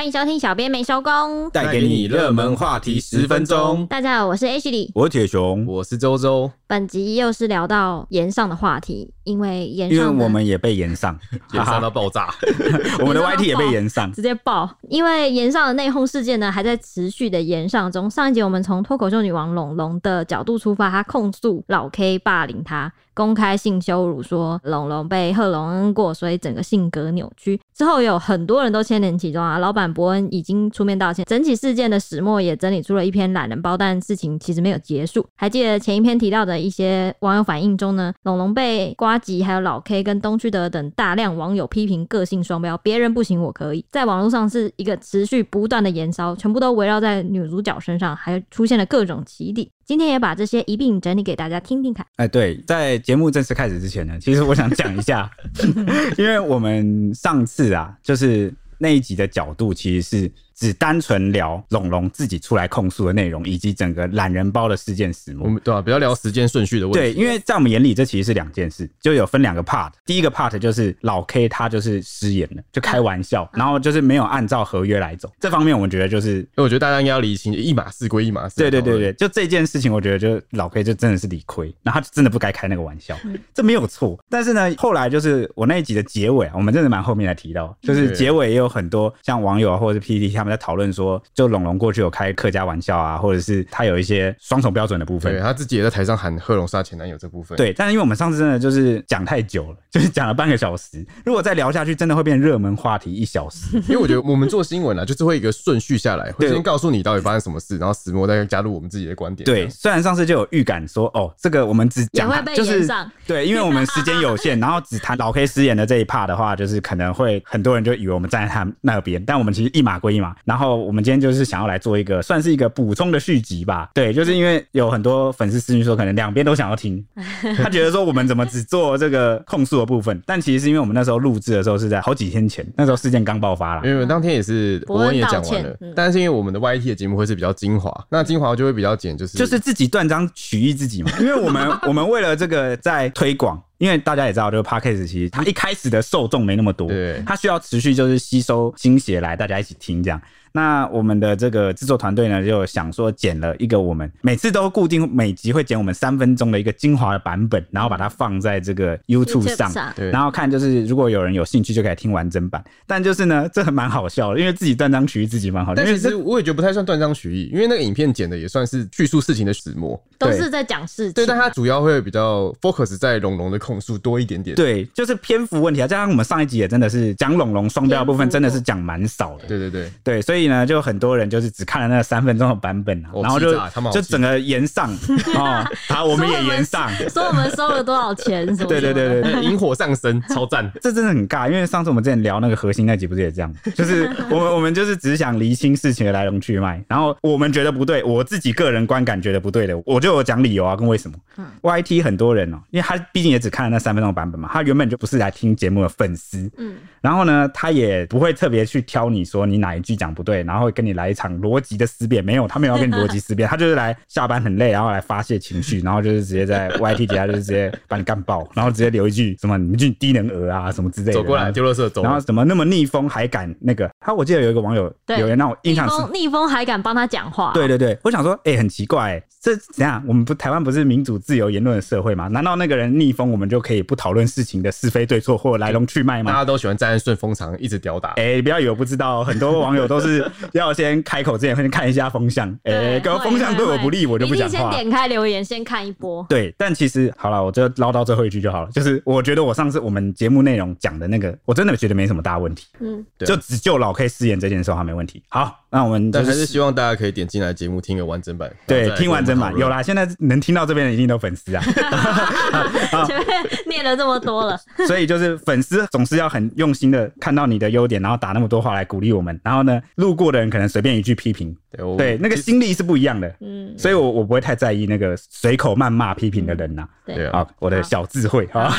欢迎收听小编没收工，带给你热门话题十分钟。大家好，我是 H 李，我是铁雄，我是周周。本集又是聊到炎上的话题，因为炎上，因为我们也被炎上，炎上到爆炸，我们的 YT 也被炎上，直接爆。因为炎上的内讧事件呢，还在持续的炎上中。上一集我们从脱口秀女王龙龙的角度出发，她控诉老 K 霸凌她。公开性羞辱，说龙龙被贺龙恩过，所以整个性格扭曲。之后有很多人都牵连其中啊，老板伯恩已经出面道歉。整起事件的始末也整理出了一篇懒人包，但事情其实没有结束。还记得前一篇提到的一些网友反应中呢，龙龙被瓜吉还有老 K 跟东区德等大量网友批评个性双标，别人不行我可以，在网络上是一个持续不断的延烧，全部都围绕在女主角身上，还出现了各种起底。今天也把这些一并整理给大家听听看。哎，对，在节目正式开始之前呢，其实我想讲一下，因为我们上次啊，就是那一集的角度其实是。只单纯聊龙龙自己出来控诉的内容，以及整个懒人包的事件始末。我们对啊，不要聊时间顺序的问题。对，因为在我们眼里，这其实是两件事，就有分两个 part。第一个 part 就是老 K 他就是失言了，就开玩笑，然后就是没有按照合约来走。这方面我们觉得就是，因为我觉得大家应该要理清，一码事归一码事。对对对对，就这件事情，我觉得就老 K 就真的是理亏，那他就真的不该开那个玩笑，这没有错。但是呢，后来就是我那一集的结尾啊，我们真的蛮后面才提到，就是结尾也有很多像网友啊或者是 PTT 他们在讨论说。就龙龙过去有开客家玩笑啊，或者是他有一些双重标准的部分，对，他自己也在台上喊贺龙是他前男友这部分。对，但是因为我们上次真的就是讲太久了，就是讲了半个小时，如果再聊下去，真的会变热门话题一小时。因为我觉得我们做新闻啊，就是会一个顺序下来，会先告诉你到底发生什么事，然后石墨再加入我们自己的观点。对，虽然上次就有预感说，哦，这个我们只讲就是对，因为我们时间有限，然后只谈老 K 失言的这一 part 的话，就是可能会很多人就以为我们站在他那边，但我们其实一码归一码。然后我们今天就是想要来做一个算是一个补充的续集吧，对，就是因为有很多粉丝私信说，可能两边都想要听，他觉得说我们怎么只做这个控诉的部分，但其实是因为我们那时候录制的时候是在好几天前，那时候事件刚爆发了，因为当天也是伯恩也讲完了，但是因为我们的 YT 的节目会是比较精华，那精华就会比较简，就是就是自己断章取义自己嘛，因为我们 我们为了这个在推广。因为大家也知道，这个 Podcast 其实它一开始的受众没那么多，对，它需要持续就是吸收新血来，大家一起听这样。那我们的这个制作团队呢，就想说剪了一个我们每次都固定每集会剪我们三分钟的一个精华的版本，然后把它放在这个 YouTube 上，对，然后看就是如果有人有兴趣就可以听完整版。但就是呢，这还蛮好笑的，因为自己断章取义，自己蛮好笑。但其实我也觉得不太算断章取义，因为那个影片剪的也算是叙述事情的始末，都是在讲事情。对，但它主要会比较 focus 在龙龙的控诉多一点点，对，就是篇幅问题啊。加上我们上一集也真的是讲龙龙双标的部分，真的是讲蛮少的。对对对对，所以呢，就很多人就是只看了那三分钟的版本，然后就就整个延上啊，好，我们也延上，说我们收了多少钱？对对对对，引 火上身，超赞，这真的很尬。因为上次我们之前聊那个核心那集，不是也这样？就是我们我们就是只想厘清事情的来龙去脉，然后我们觉得不对，我自己个人观感觉得不对的，我就有讲理由啊，跟为什么。YT 很多人哦，因为他毕竟也只看了那三分钟的版本嘛。他原本就不是来听节目的粉丝，嗯，然后呢，他也不会特别去挑你说你哪一句讲不对，然后会跟你来一场逻辑的思辨。没有，他没有要跟你逻辑思辨，他就是来下班很累，然后来发泄情绪，然后就是直接在 YT 底下就是直接把你干爆，然后直接留一句什么你们就低能儿啊什么之类的，走过来丢垃圾走，然后怎么那么逆风还敢那个？他我记得有一个网友留言让我印象是逆风还敢帮他讲话，对对对，我想说哎、欸、很奇怪、欸，这怎样？我们不台湾不是民主自由言论的社会吗？难道那个人逆风我们就可以不讨论事情的是非？对错或来龙去脉吗？大家都喜欢站在顺风场，一直吊打。哎、欸，不要以为不知道，很多网友都是 要先开口之前先看一下风向。哎、欸，如果风向对我不利，我就不讲话。先点开留言，先看一波。对，但其实好了，我就唠到最后一句就好了。就是我觉得我上次我们节目内容讲的那个，我真的觉得没什么大问题。嗯，对就只就老 K 失言这件事还没问题。好，那我们、就是、但还是希望大家可以点进来节目听个完整版。对，听完整版有啦。现在能听到这边的一定都粉丝啊。前面念了这么多了，所以就是粉丝。总是要很用心的看到你的优点，然后打那么多话来鼓励我们。然后呢，路过的人可能随便一句批评，对，对，那个心力是不一样的。嗯，所以我我不会太在意那个随口谩骂批评的人呐。对啊，我的小智慧啊，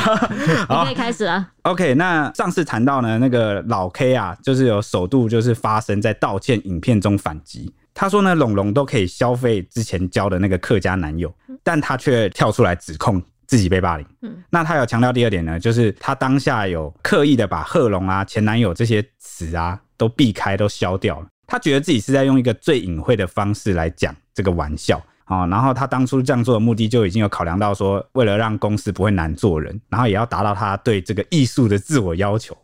好，可以开始了。OK，那上次谈到呢，那个老 K 啊，就是有首度就是发生在道歉影片中反击。他说呢，龙龙都可以消费之前交的那个客家男友，但他却跳出来指控。自己被霸凌，嗯，那他有强调第二点呢，就是他当下有刻意的把贺龙啊、前男友这些词啊都避开，都消掉了。他觉得自己是在用一个最隐晦的方式来讲这个玩笑啊，然后他当初这样做的目的就已经有考量到说，为了让公司不会难做人，然后也要达到他对这个艺术的自我要求。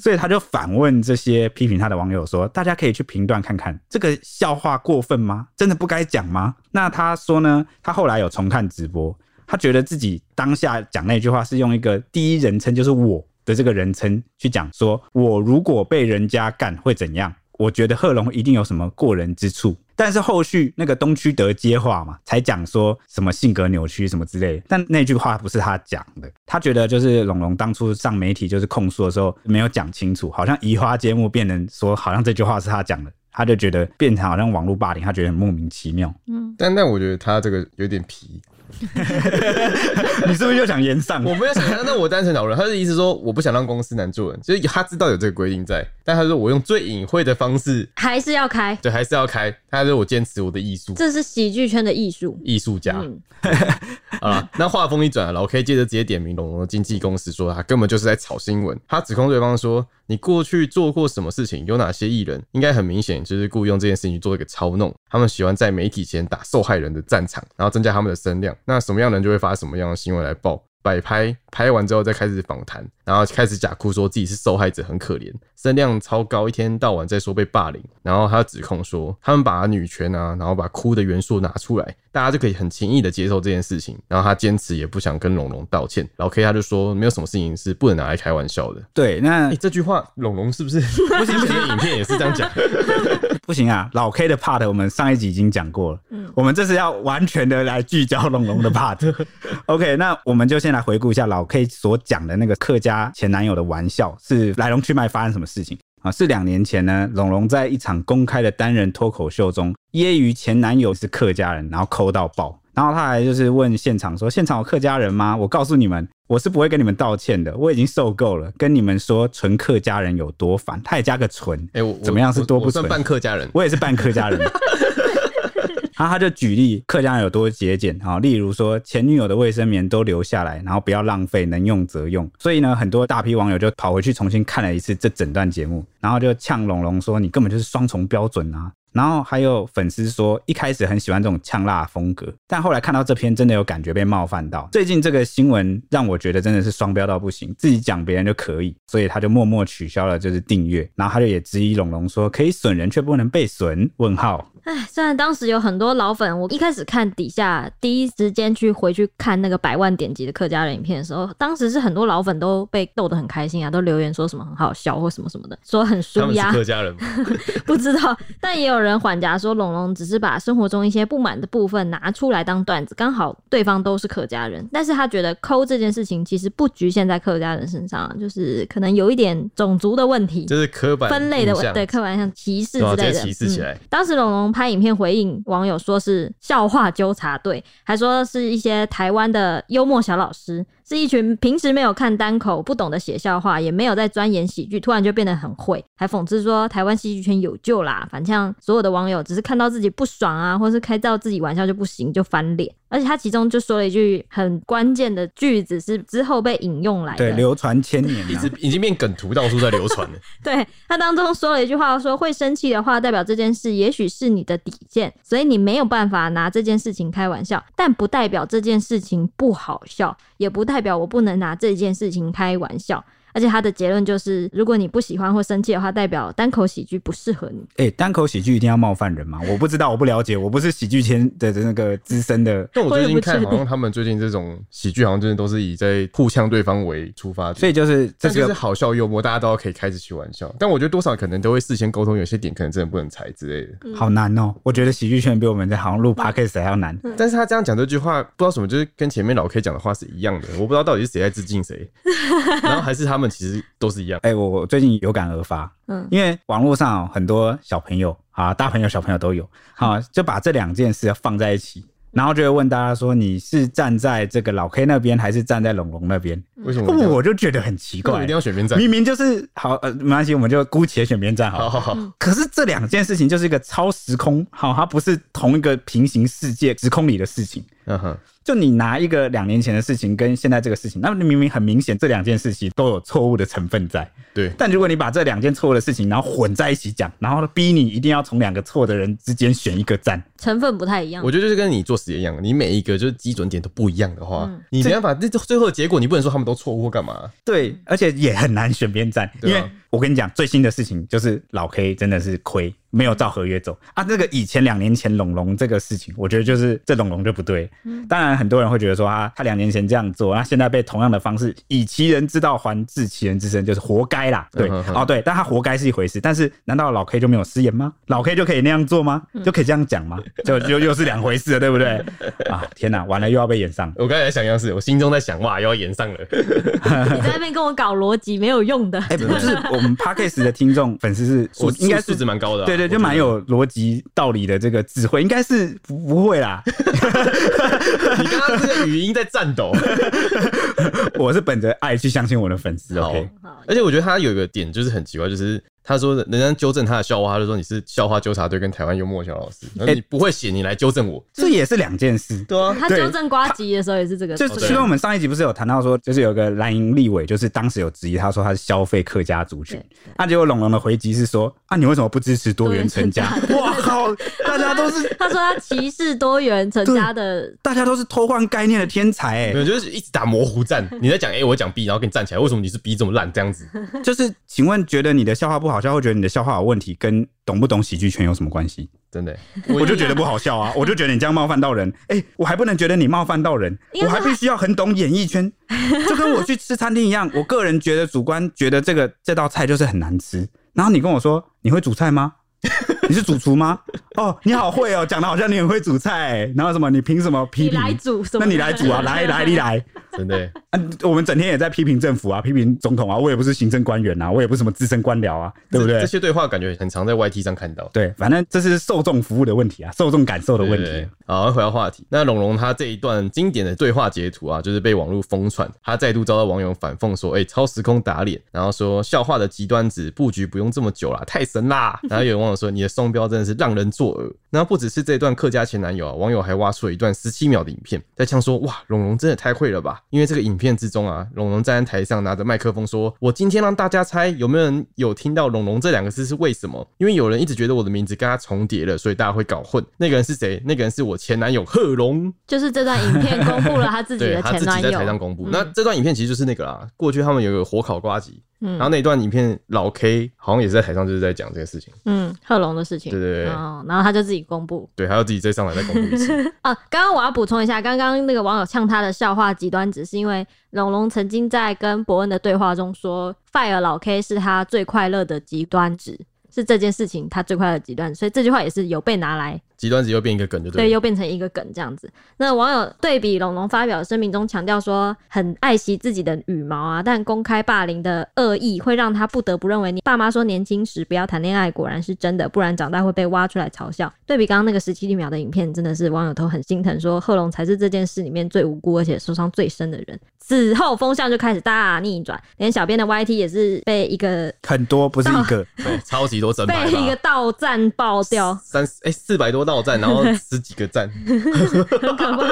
所以他就反问这些批评他的网友说：“大家可以去评断看看，这个笑话过分吗？真的不该讲吗？”那他说呢，他后来有重看直播，他觉得自己当下讲那句话是用一个第一人称，就是我的这个人称去讲，说我如果被人家干会怎样？我觉得贺龙一定有什么过人之处。但是后续那个东区德接话嘛，才讲说什么性格扭曲什么之类的。但那句话不是他讲的，他觉得就是龙龙当初上媒体就是控诉的时候没有讲清楚，好像移花接木变成说好像这句话是他讲的，他就觉得变成好像网络霸凌，他觉得很莫名其妙。嗯，但但我觉得他这个有点皮。你是不是又想延上？我没有想那我单纯讨论。他的意思说，我不想让公司难做人，所以他知道有这个规定在，但他说我用最隐晦的方式，还是要开，对，还是要开。他说我坚持我的艺术，这是喜剧圈的艺术，艺术家。嗯、好了，那话锋一转，老 K 接着直接点名龙龙的经纪公司，说他根本就是在炒新闻。他指控对方说，你过去做过什么事情？有哪些艺人？应该很明显就是故意用这件事情去做一个操弄。他们喜欢在媒体前打受害人的战场，然后增加他们的声量。那什么样的人就会发什么样的新闻来报，摆拍，拍完之后再开始访谈，然后开始假哭说自己是受害者，很可怜，声量超高，一天到晚在说被霸凌，然后他指控说他们把女权啊，然后把哭的元素拿出来，大家就可以很轻易的接受这件事情。然后他坚持也不想跟龙龙道歉，老 K 他就说没有什么事情是不能拿来开玩笑的。对，那、欸、这句话龙龙是不是不行不行？影片也是这样讲，不行啊，老 K 的 part 我们上一集已经讲过了，嗯，我们这是要完全的来聚焦龙龙的 part。OK，那我们就先来回顾一下老 K 所讲的那个客家前男友的玩笑是来龙去脉，发生什么事情啊？是两年前呢，龙龙在一场公开的单人脱口秀中揶揄前男友是客家人，然后抠到爆，然后他还就是问现场说：“现场有客家人吗？”我告诉你们，我是不会跟你们道歉的，我已经受够了，跟你们说纯客家人有多烦，他也加个纯，哎、欸，我怎么样是多不纯？半客家人，我也是半客家人。然后他就举例客家人有多节俭啊，例如说前女友的卫生棉都留下来，然后不要浪费，能用则用。所以呢，很多大批网友就跑回去重新看了一次这整段节目，然后就呛龙龙说：“你根本就是双重标准啊！”然后还有粉丝说，一开始很喜欢这种呛辣风格，但后来看到这篇，真的有感觉被冒犯到。最近这个新闻让我觉得真的是双标到不行，自己讲别人就可以，所以他就默默取消了就是订阅。然后他就也质疑龙龙说，可以损人却不能被损？问号。哎，虽然当时有很多老粉，我一开始看底下第一时间去回去看那个百万点击的客家人影片的时候，当时是很多老粉都被逗得很开心啊，都留言说什么很好笑或什么什么的，说很舒压。客家人 不知道，但也有人缓颊说龙龙只是把生活中一些不满的部分拿出来当段子，刚好对方都是客家人，但是他觉得抠这件事情其实不局限在客家人身上，就是可能有一点种族的问题，就是刻板分类的问题，对刻板像歧视之类的，歧视起来。嗯、当时龙龙。拍影片回应网友说是笑话纠察队，还说是一些台湾的幽默小老师。是一群平时没有看单口、不懂得写笑话，也没有在钻研喜剧，突然就变得很会，还讽刺说台湾戏剧圈有救啦。反正所有的网友只是看到自己不爽啊，或是开到自己玩笑就不行，就翻脸。而且他其中就说了一句很关键的句子，是之后被引用来的，对，流传千年，已经已经变梗图，到处在流传了。对，他当中说了一句话，说会生气的话，代表这件事也许是你的底线，所以你没有办法拿这件事情开玩笑，但不代表这件事情不好笑，也不代。代表我不能拿这件事情开玩笑。而且他的结论就是，如果你不喜欢或生气的话，代表单口喜剧不适合你。哎、欸，单口喜剧一定要冒犯人吗？我不知道，我不了解，我不是喜剧圈的那个资深的。但我最近看，好像他们最近这种喜剧，好像真的都是以在互呛对方为出发点。所以就是这个是好笑幽默，大家都要可以开始起玩笑。但我觉得多少可能都会事先沟通，有些点可能真的不能踩之类的。嗯、好难哦、喔，我觉得喜剧圈比我们在好像录 podcast 还要难。嗯、但是他这样讲这句话，不知道什么，就是跟前面老 K 讲的话是一样的。我不知道到底是谁在致敬谁，然后还是他们其实都是。哎、欸，我我最近有感而发，嗯，因为网络上很多小朋友啊，大朋友小朋友都有，啊，就把这两件事放在一起，然后就会问大家说，你是站在这个老 K 那边，还是站在龙龙那边？为什么我？我就觉得很奇怪，一定要选边站？明明就是好呃，没关系，我们就姑且选边站好。好好好。可是这两件事情就是一个超时空，好，它不是同一个平行世界时空里的事情。嗯哼。就你拿一个两年前的事情跟现在这个事情，那你明明很明显这两件事情都有错误的成分在。对。但如果你把这两件错误的事情然后混在一起讲，然后逼你一定要从两个错的人之间选一个站，成分不太一样。我觉得就是跟你做实验一样，你每一个就是基准点都不一样的话，嗯、你没办法，这最后的结果你不能说他们都错误或干嘛。对，而且也很难选边站，因为我跟你讲最新的事情就是老 K 真的是亏。没有照合约走啊！这个以前两年前龙龙这个事情，我觉得就是这龙龙就不对。当然很多人会觉得说啊，他两年前这样做，那现在被同样的方式以其人之道还治其人之身，就是活该啦。对，哦对，但他活该是一回事，但是难道老 K 就没有失言吗？老 K 就可以那样做吗？就可以这样讲吗？就就又是两回事了，对不对？啊天哪，完了又要被演上。我刚才想一样事，我心中在想哇，又要演上了。你在那边跟我搞逻辑没有用的。哎，不是，我们 Podcast 的听众粉丝是 我应该素质蛮高的，对对，就蛮有逻。逻辑道理的这个智慧，应该是不不会啦。你刚刚这个语音在颤抖，我是本着爱去相信我的粉丝。OK，而且我觉得他有一个点就是很奇怪，就是。他说：“人家纠正他的笑话，他就说你是笑话纠察队跟台湾幽默小老师，那你不会写，你来纠正我，这也是两件事。对啊，他纠正瓜吉的时候也是这个。就是其实我们上一集不是有谈到说，就是有个蓝营立委，就是当时有质疑，他说他是消费客家族群，那结果龙龙的回击是说啊，你为什么不支持多元成家？哇靠，大家都是他说他歧视多元成家的，大家都是偷换概念的天才，哎，就是一直打模糊战。你在讲 A，我讲 B，然后给你站起来，为什么你是 B 这么烂？这样子？就是请问，觉得你的笑话不好笑，会觉得你的笑话有？问题跟懂不懂喜剧圈有什么关系？真的，我就觉得不好笑啊！我就觉得你这样冒犯到人，哎、欸，我还不能觉得你冒犯到人，我还必须要很懂演艺圈，就跟我去吃餐厅一样。我个人觉得主观觉得这个这道菜就是很难吃，然后你跟我说你会煮菜吗？你是主厨吗？哦，你好会哦，讲的好像你很会煮菜。然后什么？你凭什么批评？你来煮什么？那你来煮啊！来来，你来，真的。啊，我们整天也在批评政府啊，批评总统啊。我也不是行政官员啊，我也不是什么资深官僚啊，对不对？这些对话感觉很常在 YT 上看到。对，反正这是受众服务的问题啊，受众感受的问题。好，回到话题。那龙龙他这一段经典的对话截图啊，就是被网络疯传，他再度遭到网友反讽说：“哎、欸，超时空打脸。”然后说笑话的极端值布局不用这么久啦，太神啦。然后有网友说：“你的。”双标真的是让人那不只是这段客家前男友啊，网友还挖出了一段十七秒的影片，在呛说：“哇，龙龙真的太会了吧！”因为这个影片之中啊，龙龙站在台上拿着麦克风说：“我今天让大家猜，有没有人有听到‘龙龙’这两个字是为什么？因为有人一直觉得我的名字跟他重叠了，所以大家会搞混。那个人是谁？那个人是我前男友贺龙。就是这段影片公布了他自己的前男友，他自己在台上公布。嗯、那这段影片其实就是那个啦，过去他们有个火烤瓜吉。嗯，然后那一段影片，老 K 好像也是在台上，就是在讲这个事情。嗯，贺龙的事情。对对对。然后他就自己公布。对，他要自己再上来再公布一次。啊，刚刚我要补充一下，刚刚那个网友呛他的笑话极端值，是因为龙龙曾经在跟伯恩的对话中说，fire 老 K 是他最快乐的极端值，是这件事情他最快的极端，所以这句话也是有被拿来。极端值又变一个梗，就对，对，又变成一个梗这样子。那网友对比龙龙发表声明中强调说很爱惜自己的羽毛啊，但公开霸凌的恶意会让他不得不认为你爸妈说年轻时不要谈恋爱果然是真的，不然长大会被挖出来嘲笑。对比刚刚那个十七秒的影片，真的是网友都很心疼，说贺龙才是这件事里面最无辜而且受伤最深的人。此后风向就开始大逆转，连小编的 YT 也是被一个很多不是一个对超级多整被一个倒赞爆掉三哎四百多。到站，然后 十几个赞，很可怕，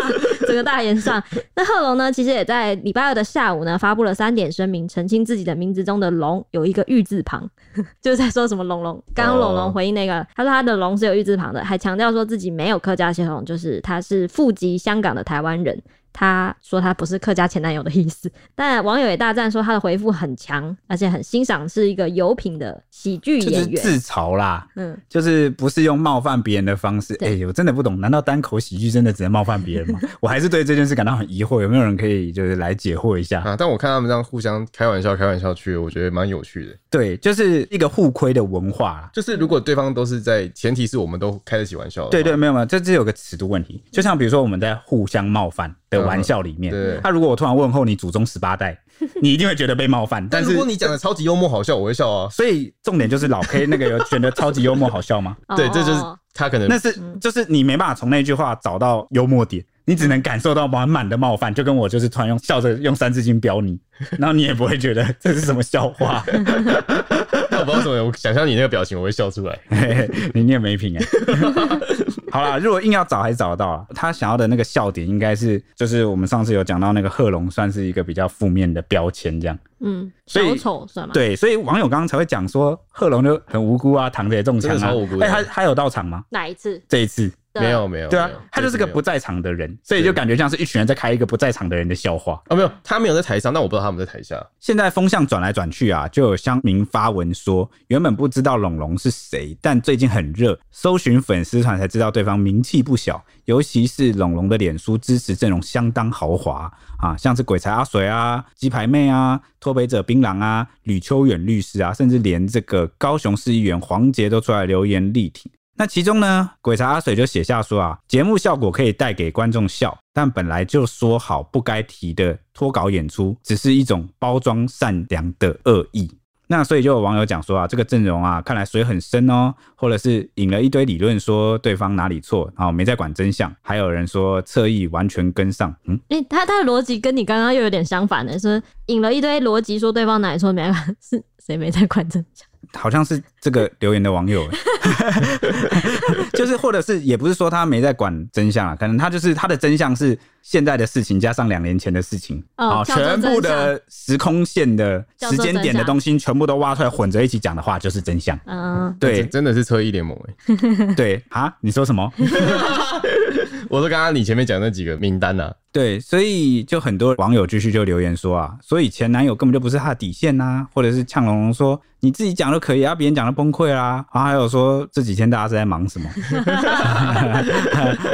整个大炎上。那贺龙呢？其实也在礼拜二的下午呢，发布了三点声明，澄清自己的名字中的“龙”有一个玉字旁，就是在说什么“龙龙”。刚刚龙龙回应那个，他说他的“龙”是有玉字旁的，还强调说自己没有客家血统，就是他是户籍香港的台湾人。他说他不是客家前男友的意思，但网友也大赞说他的回复很强，而且很欣赏是一个有品的喜剧演员。自嘲啦，嗯，就是不是用冒犯别人的方式。哎、欸，我真的不懂，难道单口喜剧真的只能冒犯别人吗？我还是对这件事感到很疑惑，有没有人可以就是来解惑一下？啊，但我看他们这样互相开玩笑、开玩笑去，我觉得蛮有趣的。对，就是一个互亏的文化。就是如果对方都是在，前提是我们都开得起玩笑的。对，对对，没有没有，这这有个尺度问题。就像比如说我们在互相冒犯的玩笑里面，他、嗯、如果我突然问候你祖宗十八代，你一定会觉得被冒犯。但是如果你讲的超级幽默好笑，我会笑啊。所以重点就是老 K 那个有选的超级幽默好笑吗？对，这就是他可能那是就是你没办法从那句话找到幽默点。你只能感受到满满的冒犯，就跟我就是突然用笑着用三字经飙你，然后你也不会觉得 这是什么笑话。我不知道怎么，我想象你那个表情，我会笑出来。你念没品哎。好啦，如果硬要找，还是找得到了。他想要的那个笑点，应该是就是我们上次有讲到那个贺龙，算是一个比较负面的标签，这样。嗯，小丑算吗？对，所以网友刚刚才会讲说贺龙就很无辜啊，躺着也中枪啊。哎，他他有到场吗？哪一次？这一次。没有没有，对啊，他就是个不在场的人，所以就感觉像是一群人在开一个不在场的人的笑话。哦，没有，他没有在台上，但我不知道他们在台下。现在风向转来转去啊，就有乡民发文说，原本不知道龙龙是谁，但最近很热，搜寻粉丝团才知道对方名气不小，尤其是龙龙的脸书支持阵容相当豪华啊，像是鬼才阿水啊、鸡排妹啊、脱北者槟榔啊、吕秋远律师啊，甚至连这个高雄市议员黄杰都出来留言力挺。那其中呢，鬼才阿水就写下说啊，节目效果可以带给观众笑，但本来就说好不该提的脱稿演出，只是一种包装善良的恶意。那所以就有网友讲说啊，这个阵容啊，看来水很深哦，或者是引了一堆理论说对方哪里错，然后没在管真相，还有人说侧翼完全跟上，嗯，诶、他他的逻辑跟你刚刚又有点相反的，说引了一堆逻辑说对方哪里错，没在管，是谁没在管真相？好像是这个留言的网友，就是或者是也不是说他没在管真相啊，可能他就是他的真相是现在的事情加上两年前的事情，哦，全部的时空线的时间点的东西全部都挖出来混着一起讲的话就是真相。嗯，对，真的是车衣联盟哎，对。啊，你说什么？我说刚刚你前面讲那几个名单啊。对，所以就很多网友继续就留言说啊，所以前男友根本就不是他的底线呐、啊，或者是呛龙龙说你自己讲都可以啊，别人讲都崩溃啦、啊，然后还有说这几天大家是在忙什么，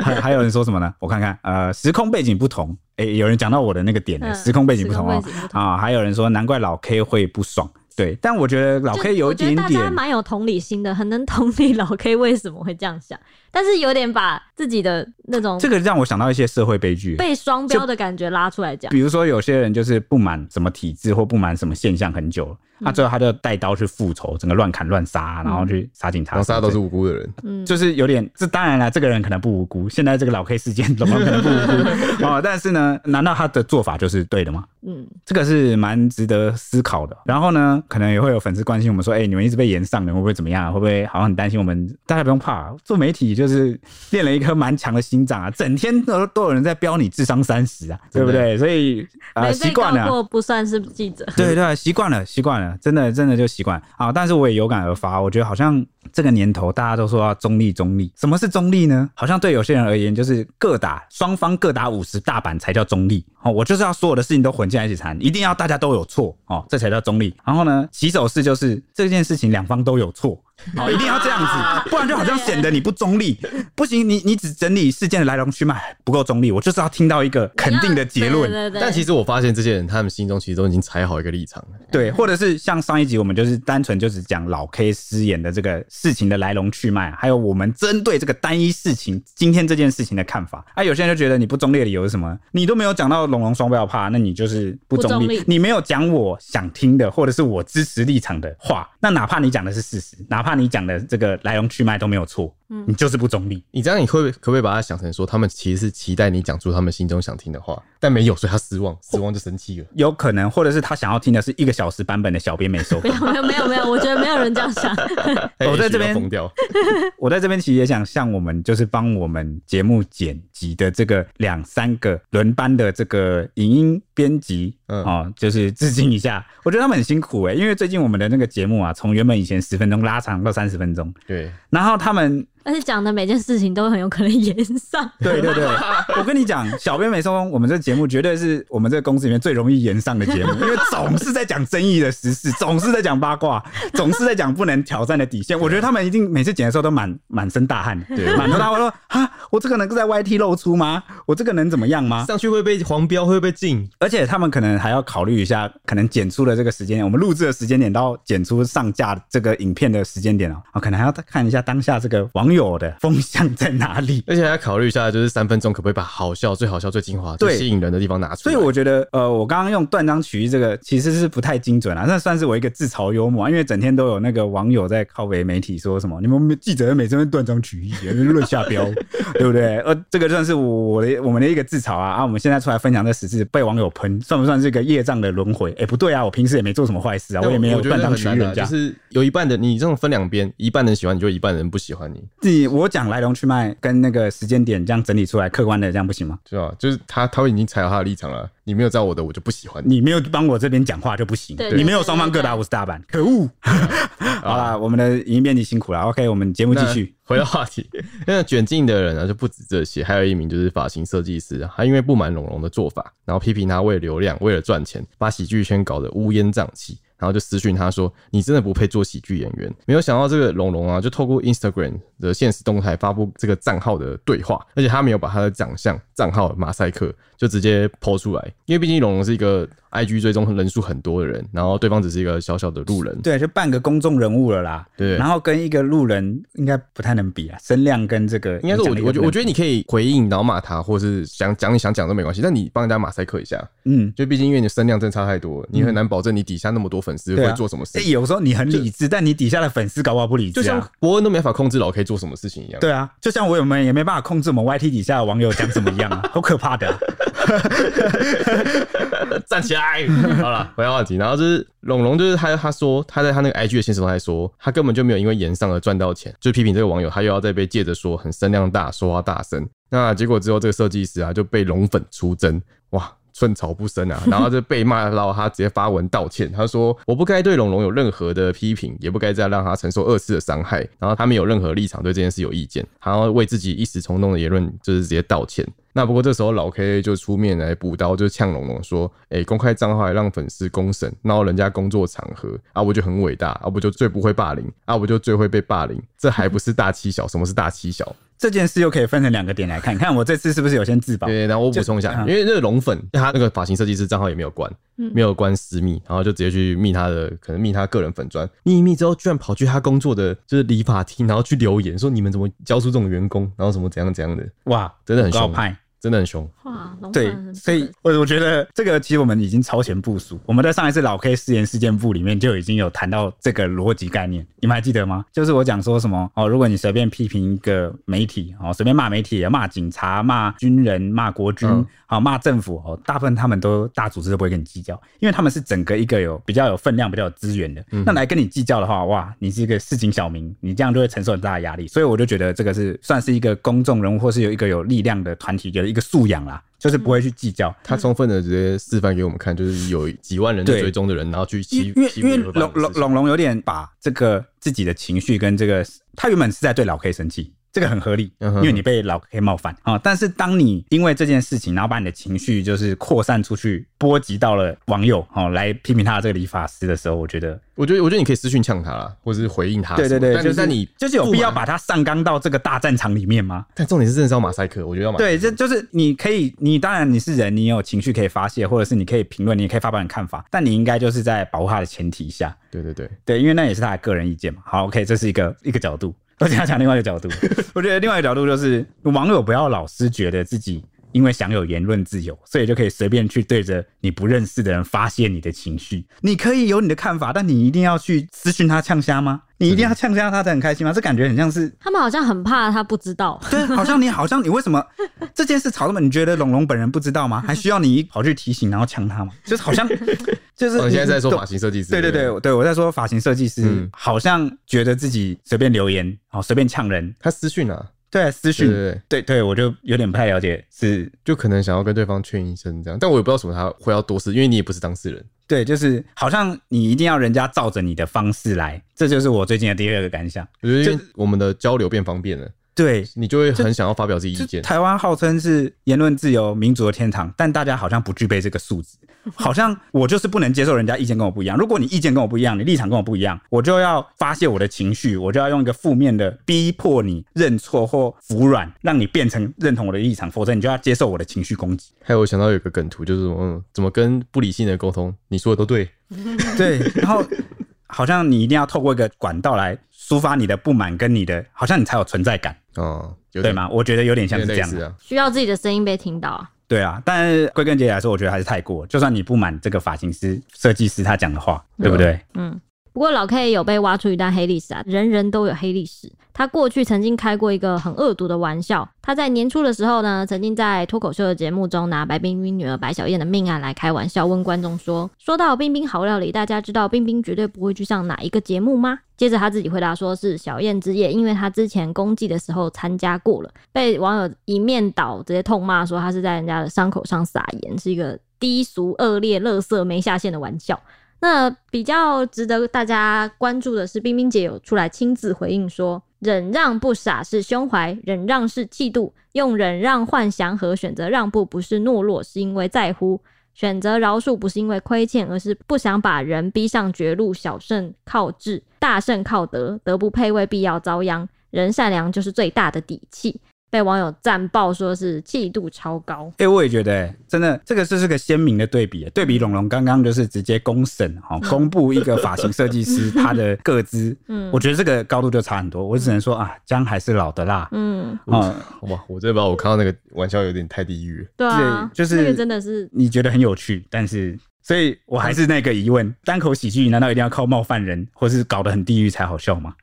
还 还有人说什么呢？我看看，呃，时空背景不同，哎，有人讲到我的那个点呢，时空背景不同哦，啊，还有人说难怪老 K 会不爽。对，但我觉得老 K 有一点点，大家蛮有同理心的，很能同理老 K 为什么会这样想，但是有点把自己的那种这个让我想到一些社会悲剧，被双标的感觉拉出来讲。比如说有些人就是不满什么体制或不满什么现象很久了，那、嗯、最后他就带刀去复仇，整个乱砍乱杀，然后去杀警察，杀都是无辜的人，嗯，就是有点。这当然了，这个人可能不无辜，现在这个老 K 事件怎么可能不无辜 哦？但是呢，难道他的做法就是对的吗？嗯，这个是蛮值得思考的。然后呢，可能也会有粉丝。关心我们说，哎、欸，你们一直被延上，你会不会怎么样？会不会好像很担心我们？大家不用怕，做媒体就是练了一颗蛮强的心脏啊，整天都都有人在标你智商三十啊，对不对？所以啊，习惯了，不算是记者，对对，习惯了，习惯了，真的真的就习惯啊。但是我也有感而发，我觉得好像这个年头大家都说要中立，中立。什么是中立呢？好像对有些人而言，就是各打双方各打五十大板才叫中立哦。我就是要所有的事情都混进来一起谈，一定要大家都有错哦，这才叫中立。然后呢，起手式。就是这件事情，两方都有错。好，一定要这样子，不然就好像显得你不中立。不行，你你只整理事件的来龙去脉不够中立，我就是要听到一个肯定的结论。但其实我发现这些人，他们心中其实都已经踩好一个立场了。对，或者是像上一集我们就是单纯就是讲老 K 失言的这个事情的来龙去脉，还有我们针对这个单一事情今天这件事情的看法。啊，有些人就觉得你不中立的理由是什么？你都没有讲到龙龙双标怕，那你就是不中立。你没有讲我想听的，或者是我支持立场的话，那哪怕你讲的是事实，哪怕你讲的这个。来龙去脉都没有错，嗯，你就是不中立。你这样，你会可不可以把它想成说，他们其实是期待你讲出他们心中想听的话，但没有，所以他失望，失望就生气了。有可能，或者是他想要听的是一个小时版本的小编没收。没有，没有，没有，没有，我觉得没有人这样想。我在这边疯掉。我在这边其实也想向我们就是帮我们节目剪辑的这个两三个轮班的这个影音编辑，嗯，哦，就是致敬一下。我觉得他们很辛苦哎，因为最近我们的那个节目啊，从原本以前十分钟拉长到三十分钟。对，然后他们。而且讲的每件事情都很有可能延上。对对对，我跟你讲，小编没收工，我们这个节目绝对是我们这个公司里面最容易延上的节目，因为总是在讲争议的时事，总是在讲八卦，总是在讲不能挑战的底线。我觉得他们一定每次剪的时候都满满身大汗，对，满头大汗说啊，我这个能够在 YT 露出吗？我这个能怎么样吗？上去会被黄标，会被禁。而且他们可能还要考虑一下，可能剪出的这个时间点，我们录制的时间点到剪出上架这个影片的时间点哦，可能还要看一下当下这个网友的风向在哪里？而且还要考虑一下，就是三分钟可不可以把好笑、最好笑、最精华、最吸引人的地方拿出来？所以我觉得，呃，我刚刚用断章取义这个其实是不太精准啊，那算是我一个自嘲幽默啊，因为整天都有那个网友在靠北媒体说什么，你们记者每次都断章取义，乱下标，对不对？呃，这个算是我的我们的一个自嘲啊啊！我们现在出来分享这实事，被网友喷，算不算是一个业障的轮回？哎、欸，不对啊，我平时也没做什么坏事啊，我也没有断章取义人家，就是有一半的你这种分两边，一半人喜欢你就一半人不喜欢你。自己我讲来龙去脉跟那个时间点这样整理出来，客观的这样不行吗？是啊？就是他他已经踩到他的立场了，你没有在我的，我就不喜欢你；你没有帮我这边讲话就不行。你没有双方各打五十大板，可恶！好了，我们的影音编辑辛苦了。OK，我们节目继续。回到话题，那卷进的人呢就不止这些，还有一名就是发型设计师，他因为不满龙龙的做法，然后批评他为了流量，为了赚钱，把喜剧圈搞得乌烟瘴气。然后就私讯他说：“你真的不配做喜剧演员。”没有想到这个龙龙啊，就透过 Instagram 的现实动态发布这个账号的对话，而且他没有把他的长相、账号马赛克，就直接 po 出来。因为毕竟龙龙是一个 IG 追踪人数很多的人，然后对方只是一个小小的路人，对，就半个公众人物了啦。对，然后跟一个路人应该不太能比啊，声量跟这个应该是我我觉我觉得你可以回应，然后骂他，或是想讲你想讲都没关系，但你帮人家马赛克一下，嗯，就毕竟因为你声量真的差太多，你很难保证你底下那么多粉丝会做什么事。哎，有时候你很理智，但你底下的粉丝搞不好不理智，就像伯恩都没法控制老 K 做什么事情一样。对啊，就像我有没有也没办法控制我们 YT 底下的网友讲怎么样啊，好可怕的。站起来，好了，回到话题。然后就是龙龙，就是他他说他在他那个 IG 的现实中还说，他根本就没有因为盐上而赚到钱，就批评这个网友，他又要再被借着说很声量大，说话大声。那结果之后，这个设计师啊就被龙粉出征，哇，寸草不生啊，然后就被骂到他直接发文道歉，他说我不该对龙龙有任何的批评，也不该再让他承受二次的伤害。然后他没有任何立场对这件事有意见，然后为自己一时冲动的言论就是直接道歉。那不过这时候老 K 就出面来补刀，就呛龙龙说：“哎、公开账号还让粉丝公审，然后人家工作场合，啊，我就很伟大，啊，我就最不会霸凌，啊，我就最会被霸凌，这还不是大欺小？什么是大欺小？这件事又可以分成两个点来看，看我这次是不是有先自保？对，然后我补充一下，因为那个龙粉 他那个发型设计师账号也没有关，没有关私密，然后就直接去密他的，可能密他个人粉砖，密一密之后，居然跑去他工作的就是理发厅，然后去留言说你们怎么教出这种员工，然后什么怎样怎样的，哇，真的很凶派。真的很凶，哇！对，所以我我觉得这个其实我们已经超前部署。我们在上一次老 K 试验事件簿里面就已经有谈到这个逻辑概念，你们还记得吗？就是我讲说什么哦，如果你随便批评一个媒体哦，随便骂媒体、骂警察、骂军人、骂国军，好骂政府哦，大部分他们都大组织都不会跟你计较，因为他们是整个一个有比较有分量、比较有资源的。那来跟你计较的话，哇，你是一个市井小民，你这样就会承受很大的压力。所以我就觉得这个是算是一个公众人物，或是有一个有力量的团体的一个素养啦。就是不会去计较，他充分的直接示范给我们看，就是有几万人的追踪的人，然后去欺，因为因为龙龙龙龙有点把这个自己的情绪跟这个，他原本是在对老 K 生气。这个很合理，因为你被老 K 冒犯啊。但是当你因为这件事情，然后把你的情绪就是扩散出去，波及到了网友哦，来批评他的这个理发师的时候，我觉得，我觉得，我觉得你可以私讯呛他啦，或者是回应他。对对对，但是你就是有必要把他上纲到这个大战场里面吗？但重点是认识马赛克，我觉得要马。对，这就是你可以，你当然你是人，你有情绪可以发泄，或者是你可以评论，你也可以发表你看法，但你应该就是在保护他的前提下。对对对对，因为那也是他的个人意见嘛。好，OK，这是一个一个角度。我想讲另外一个角度，我觉得另外一个角度就是网友不要老是觉得自己因为享有言论自由，所以就可以随便去对着你不认识的人发泄你的情绪。你可以有你的看法，但你一定要去私讯他呛虾吗？你一定要呛虾他才很开心吗？这感觉很像是他们好像很怕他不知道。对，好像你好像你为什么这件事吵那么？你觉得龙龙本人不知道吗？还需要你跑去提醒然后呛他吗？就是好像 就是你现在在说发型设计师。对对对对，我在说发型设计师，好像觉得自己随便留言，好随便呛人，他私讯啊。对私讯，对对，我就有点不太了解，是就可能想要跟对方劝一声这样，但我也不知道什么他会要多事，因为你也不是当事人。对，就是好像你一定要人家照着你的方式来，这就是我最近的第二个感想。我觉得我们的交流变方便了。对，你就会很想要发表自己意见。台湾号称是言论自由、民主的天堂，但大家好像不具备这个素质。好像我就是不能接受人家意见跟我不一样。如果你意见跟我不一样，你立场跟我不一样，我就要发泄我的情绪，我就要用一个负面的逼迫你认错或服软，让你变成认同我的立场，否则你就要接受我的情绪攻击。还有我想到有个梗图，就是嗯，怎么跟不理性的沟通？你说的都对，对，然后。好像你一定要透过一个管道来抒发你的不满，跟你的好像你才有存在感，哦，对吗？我觉得有点像是这样，啊、需要自己的声音被听到啊。对啊，但是归根结底来说，我觉得还是太过。就算你不满这个发型师、设计师他讲的话，对不对？嗯。不过老 K 有被挖出一段黑历史啊，人人都有黑历史。他过去曾经开过一个很恶毒的玩笑。他在年初的时候呢，曾经在脱口秀的节目中拿白冰冰女儿白小燕的命案来开玩笑，问观众说：“说到冰冰好料理，大家知道冰冰绝对不会去上哪一个节目吗？”接着他自己回答说：“是小燕之夜，因为他之前公祭的时候参加过了。”被网友一面倒直接痛骂说他是在人家的伤口上撒盐，是一个低俗、恶劣、垃圾、没下限的玩笑。那比较值得大家关注的是，冰冰姐有出来亲自回应说：“忍让不傻是胸怀，忍让是气度，用忍让换祥和，选择让步不是懦弱，是因为在乎；选择饶恕不是因为亏欠，而是不想把人逼上绝路。小胜靠智，大胜靠德，德不配位必要遭殃。人善良就是最大的底气。”被网友赞爆，说是气度超高。哎、欸，我也觉得、欸，真的，这个是是个鲜明的对比、欸。对比龙龙刚刚就是直接公审，哈，公布一个发型设计师他的个资，嗯，我觉得这个高度就差很多。我只能说啊，姜还是老的辣。嗯，啊，哇，我真的不知道，我看到那个玩笑有点太地狱。对啊，就是那个真的是你觉得很有趣，但是，所以我还是那个疑问：单口喜剧难道一定要靠冒犯人，或是搞得很地狱才好笑吗？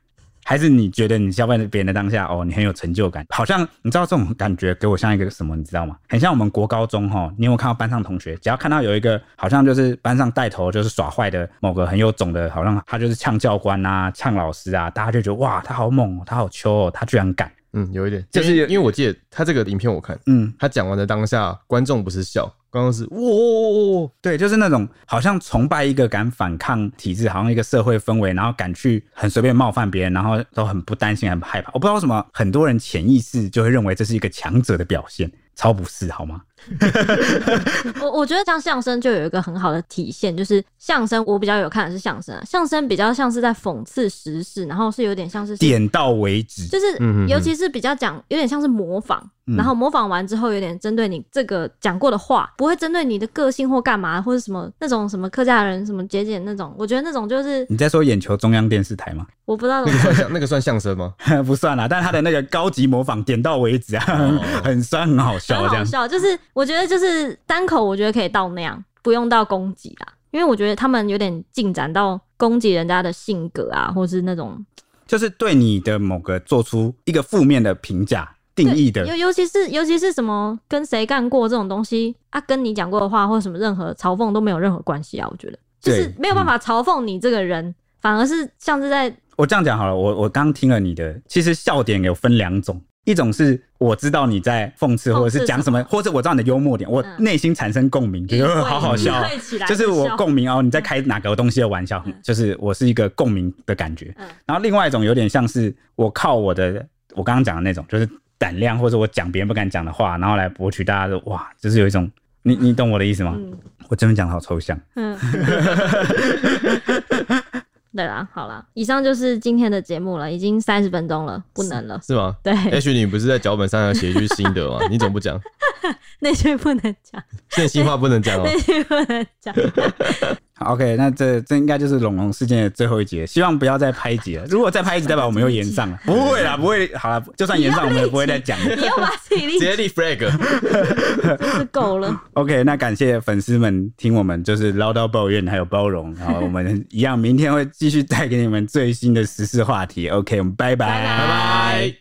还是你觉得你消费别人的当下哦，你很有成就感，好像你知道这种感觉给我像一个什么，你知道吗？很像我们国高中哈，你有没有看到班上同学，只要看到有一个好像就是班上带头就是耍坏的某个很有种的，好像他就是呛教官啊、呛老师啊，大家就觉得哇，他好猛哦，他好秋哦，他居然敢。嗯，有一点，就是因为我记得他这个影片我看，嗯，他讲完的当下，观众不是笑，刚刚是哇，对，就是那种好像崇拜一个敢反抗体制，好像一个社会氛围，然后敢去很随便冒犯别人，然后都很不担心、很害怕。我不知道为什么很多人潜意识就会认为这是一个强者的表现，超不是好吗？我我觉得像相声就有一个很好的体现，就是相声我比较有看的是相声啊，相声比较像是在讽刺时事，然后是有点像是点到为止，就是尤其是比较讲有点像是模仿，然后模仿完之后有点针对你这个讲过的话，不会针对你的个性或干嘛或者什么那种什么客家人什么节俭那种，我觉得那种就是你在说眼球中央电视台吗？我不知道那个算相那个算相声吗？不算啦，但是他的那个高级模仿点到为止啊，很酸很好笑，这样笑就是。我觉得就是单口，我觉得可以到那样，不用到攻击啦。因为我觉得他们有点进展到攻击人家的性格啊，或是那种，就是对你的某个做出一个负面的评价定义的。尤尤其是尤其是什么跟谁干过这种东西啊，跟你讲过的话或者什么任何嘲讽都没有任何关系啊。我觉得就是没有办法嘲讽你这个人，嗯、反而是像是在我这样讲好了。我我刚听了你的，其实笑点有分两种。一种是我知道你在讽刺，或者是讲什么，或者我知道你的幽默点，我内心产生共鸣，觉得好好笑，就是我共鸣哦。你在开哪个东西的玩笑，就是我是一个共鸣的感觉。然后另外一种有点像是我靠我的，我刚刚讲的那种，就是胆量，或者我讲别人不敢讲的话，然后来博取大家的哇，就是有一种，你你懂我的意思吗？我真的讲的好抽象。嗯。对啦，好啦，以上就是今天的节目了，已经三十分钟了，不能了，是，是吗？对，H 你不是在脚本上要写一句心得吗？你怎么不讲？那句不能讲，真心话不能讲哦，那句不能讲。OK，那这这应该就是龙龙事件的最后一集，希望不要再拍一集了。如果再拍一集，代表我们又延上了。不会啦，不会。好了，就算延上，我们也不会再讲。你要把自己立直接立 flag，是够了。OK，那感谢粉丝们听我们就是唠叨抱怨还有包容，然后我们一样明天会继续带给你们最新的时事话题。OK，我们拜拜拜拜。